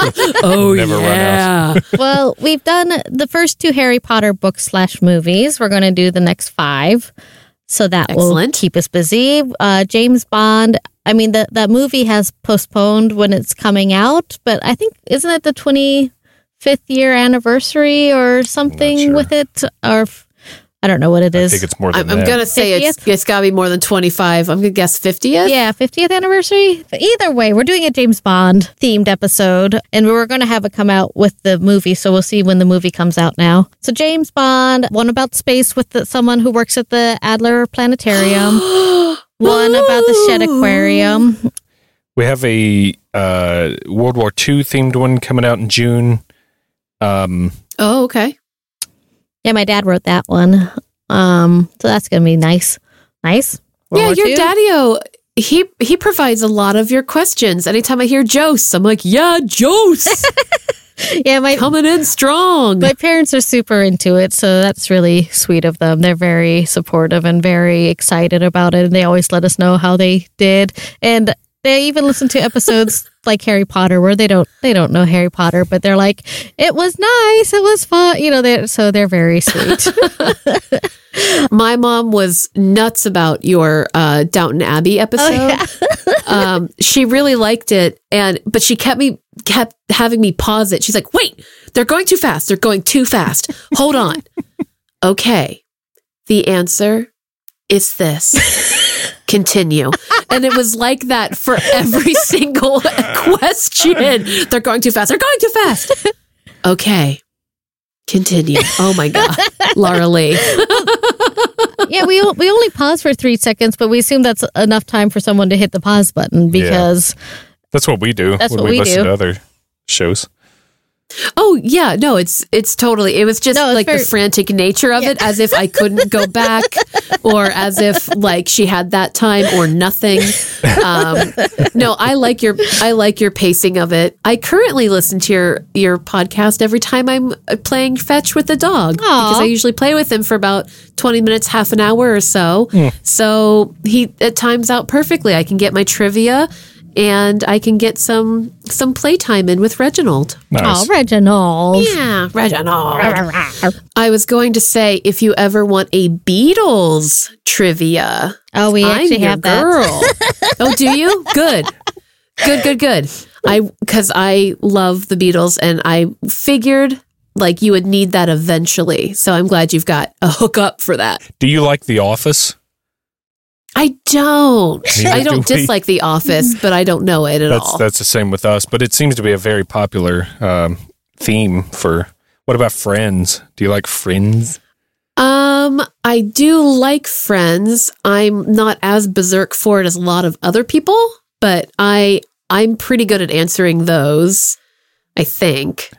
Oh, Never run out. well, we've done the first two Harry Potter books slash movies. We're going to do the next five. So that will Excellent. keep us busy. Uh, James Bond. I mean, the, that movie has postponed when it's coming out, but I think, isn't it the 25th year anniversary or something sure. with it? Or f- I don't know what it I think it's more than I'm, I'm gonna say it's it's gotta be more than 25. I'm gonna guess 50th. Yeah, 50th anniversary. But either way, we're doing a James Bond themed episode, and we were going to have it come out with the movie, so we'll see when the movie comes out now. So, James Bond, one about space with the, someone who works at the Adler Planetarium, one about the Shedd Aquarium. We have a uh, World War II themed one coming out in June. Um, Oh, okay. Yeah, my dad wrote that one. Um, so that's going to be nice. Nice. World yeah, War your II. daddy-o, he he provides a lot of your questions. Anytime I hear Jose, I'm like, yeah, Jose, Yeah, my coming in strong. My parents are super into it, so that's really sweet of them. They're very supportive and very excited about it, and they always let us know how they did. And they even listen to episodes like Harry Potter where they don't they don't know Harry Potter, but they're like, "It was nice, it was fun," you know. They so they're very sweet. My mom was nuts about your uh, Downton Abbey episode. um, she really liked it, and but she kept me kept having me pause it. She's like, "Wait, they're going too fast. They're going too fast. Hold on." okay, the answer is this. Continue, and it was like that for every single question. They're going too fast. They're going too fast. Okay. Continue. Oh my God. Laura Lee. yeah, we we only pause for three seconds, but we assume that's enough time for someone to hit the pause button because that's what we do That's when what we, we listen do. to other shows. Oh yeah, no, it's it's totally. It was just No, it's like very- the frantic nature of it, as if I couldn't go back, or as if like she had that time or nothing. Um, no, I like your I like your pacing of it. I currently listen to your your podcast every time I'm uh, playing fetch with the dog because I usually play with him for about twenty minutes, half an hour or so. So he it times out perfectly. I can get my trivia. And I can get some some playtime in with Reginald. Nice. oh, Reginald. Yeah, Reginald. I was going to say if you ever want a Beatles trivia, Oh, we I'm actually your have that. oh, do you? Good, good, good, good. I because I love the Beatles, and I figured like you would need that eventually. So I'm glad you've got a hookup for that. Do you like The Office? I don't. Neither I don't do dislike The Office, but I don't know it at That's all. that's the same with us, but it seems to be a very popular um, theme for What about Friends? Do you like Friends? Um, I do like Friends. I'm not as berserk for it as a lot of other people, but I I'm pretty good at answering those. I think.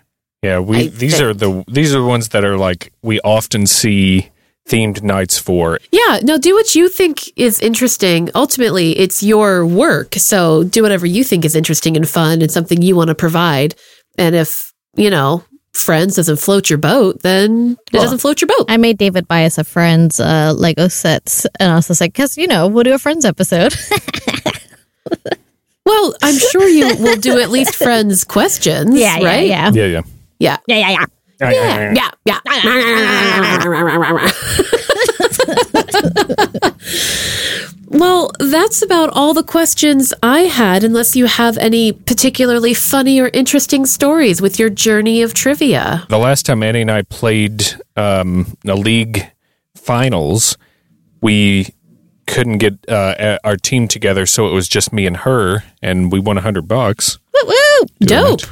Yeah, we I these think- are the these are the ones that are like we often see themed nights for. Yeah, no, do what you think is interesting. Ultimately, it's your work. So do whatever you think is interesting and fun and something you want to provide. And if, you know, friends doesn't float your boat, then it Well, doesn't float your boat. I made David buy us a friend's uh, Lego sets, and I was just like, because you know, we'll do a Friends episode. Well, I'm sure you will do at least friends questions. yeah, yeah, right? yeah, Yeah, yeah. Yeah. yeah, yeah, yeah. Yeah, yeah, yeah. well, that's about all the questions I had, unless you have any particularly funny or interesting stories with your journey of trivia. The last time Annie and I played um, a league finals, we couldn't get uh, our team together, so it was just me and her, and we won a hundred bucks. Woo, woo. Dope. it.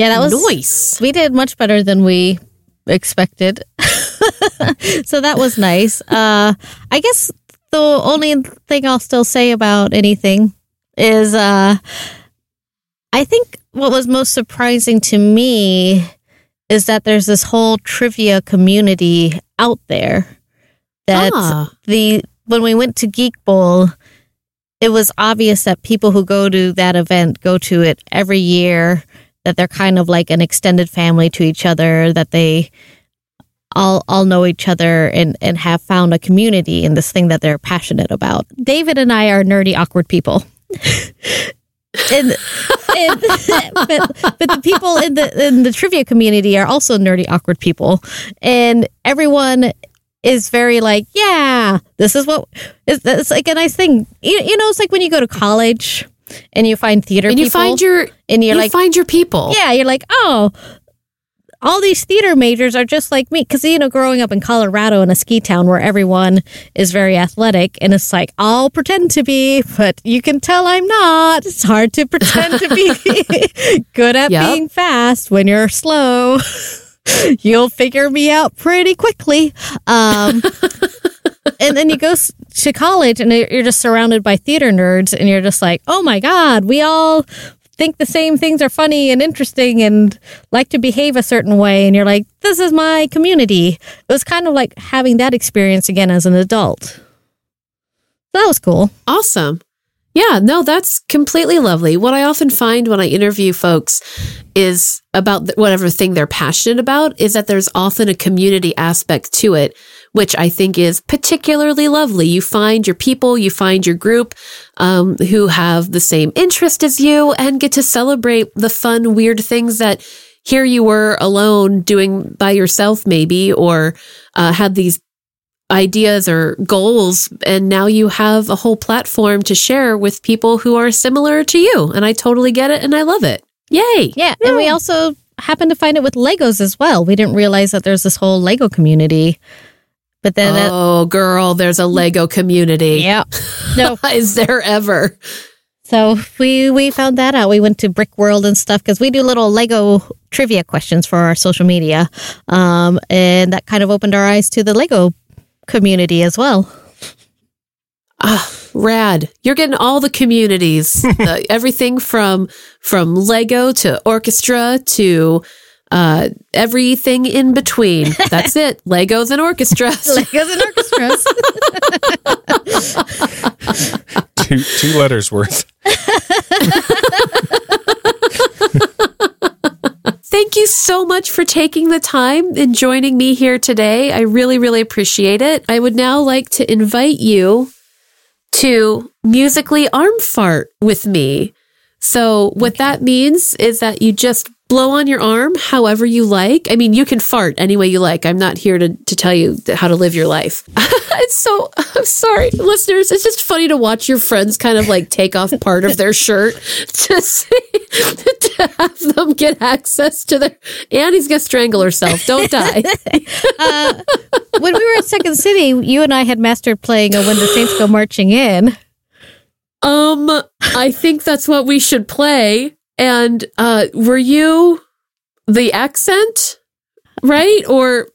Yeah, that was nice. We did much better than we expected. so that was nice. Uh, I guess the only thing I'll still say about anything is uh, I think what was most surprising to me is that there's this whole trivia community out there that Ah. the when we went to Geek Bowl, it was obvious that people who go to that event go to it every year. That they're kind of like an extended family to each other. That they all all know each other and and have found a community in this thing that they're passionate about. David and I are nerdy, awkward people. and, and but, but the people in the in the trivia community are also nerdy, awkward people, and everyone is very like, yeah, this is what it's, it's like a nice thing. You, you know, it's like when you go to college and you find theater And you find your and you're you like, find your people. yeah, you're like, oh, all these theater majors are just like me. Because, you know, growing up in Colorado in a ski town where everyone is very athletic, and it's like, I'll pretend to be, but you can tell I'm not. It's hard to pretend to be good at Yep. being fast when you're slow. You'll figure me out pretty quickly. Um, and then you go to college and you're just surrounded by theater nerds and you're just like, oh my God, we all think the same things are funny and interesting and like to behave a certain way. And you're like, this is my community. It was kind of like having that experience again as an adult. That was cool. Awesome. Yeah, no, that's completely lovely. What I often find when I interview folks is about whatever thing they're passionate about is that there's often a community aspect to it, which I think is particularly lovely. You find your people, you find your group um, who have the same interest as you and get to celebrate the fun, weird things that here you were alone doing by yourself, maybe, or uh, had these ideas or goals and now you have a whole platform to share with people who are similar to you and I totally get it and I love it. Yay. Yeah. And we also happened to find it with Legos as well. We didn't realize that there's this whole Lego community. But then, it- Oh girl, there's a Lego community. yeah. No, Is there ever? So we we found that out. We went to Brick World and stuff because we do little Lego trivia questions for our social media, um, and that kind of opened our eyes to the Lego community as well. Ah, rad. You're getting all the communities. uh, everything from from Lego to orchestra to uh everything in between. That's it. Legos and orchestras. Legos and orchestras. Two two letters worth. Thank you so much for taking the time and joining me here today. I really, really appreciate it. I would now like to invite you to musically arm fart with me. So, what that means is that you just blow on your arm however you like. I mean, you can fart any way you like. I'm not here to, to tell you how to live your life. it's so, I'm sorry, listeners. It's just funny to watch your friends kind of like take off part of their shirt to see, to have them get access to their. Annie's gonna strangle herself. Don't die. uh, when we were at Second City, you and I had mastered playing a "When the Saints Go Marching In." Um, I think that's what we should play. And uh were you the accent? right? Or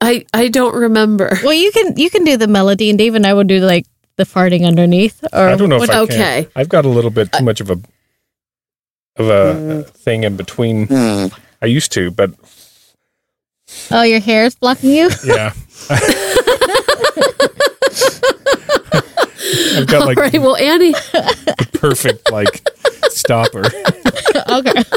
I I don't remember. Well, you can you can do the melody, and Dave and I will do like the farting underneath. Or I don't know if I okay. can. I've got a little bit too much of a of a thing in between. I used to, but oh, your hair is blocking you. yeah. I've got All like right. Well, Annie. perfect like stopper. okay.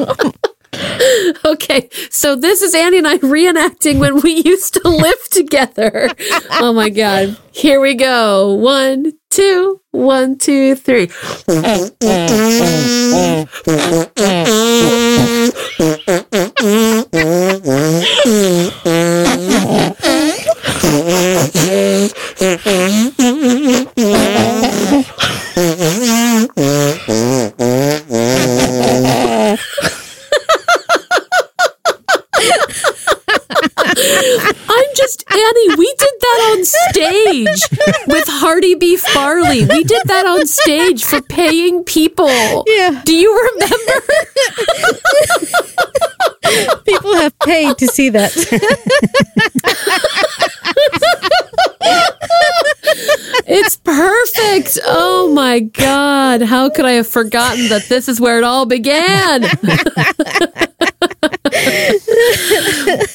Okay, so this is Annie and I reenacting when we used to live together. Oh my god. Here we go. One, two, one, two, three. I'm just Annie. We did that on stage Hardy Beef Barley. We did that on stage for paying people. Yeah. Do you remember? People have paid to see that. It's perfect. Oh my God. How could I have forgotten that this is where it all began?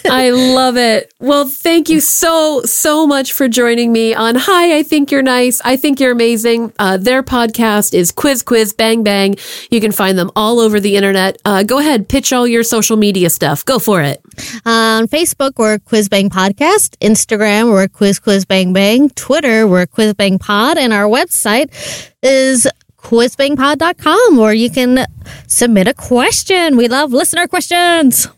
I love it. Well, thank you so, so much for joining me on Hi, I Think You're Nice. I think you're amazing. Uh, their podcast is Quiz Quiz Bang Bang. You can find them all over the internet. Uh, go ahead, pitch all your social media stuff. Go for it. On Facebook, we're Quiz Bang Podcast. Instagram, we're Quiz Quiz Bang Bang. Twitter, we're Quiz Bang Pod. And our website is quizbangpod.com where you can submit a question. We love listener questions.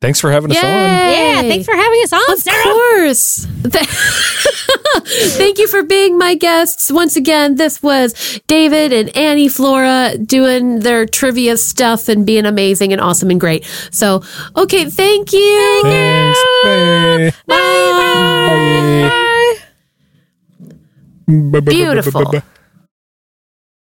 Thanks for having us on. Yeah, thanks for having us on, Of Sarah. course. Thank you for being my guests. Once again, this was David and Annie Flora doing their trivia stuff and being amazing and awesome and great. So, okay, thank you. Thanks. Bye. Bye. Bye. Beautiful.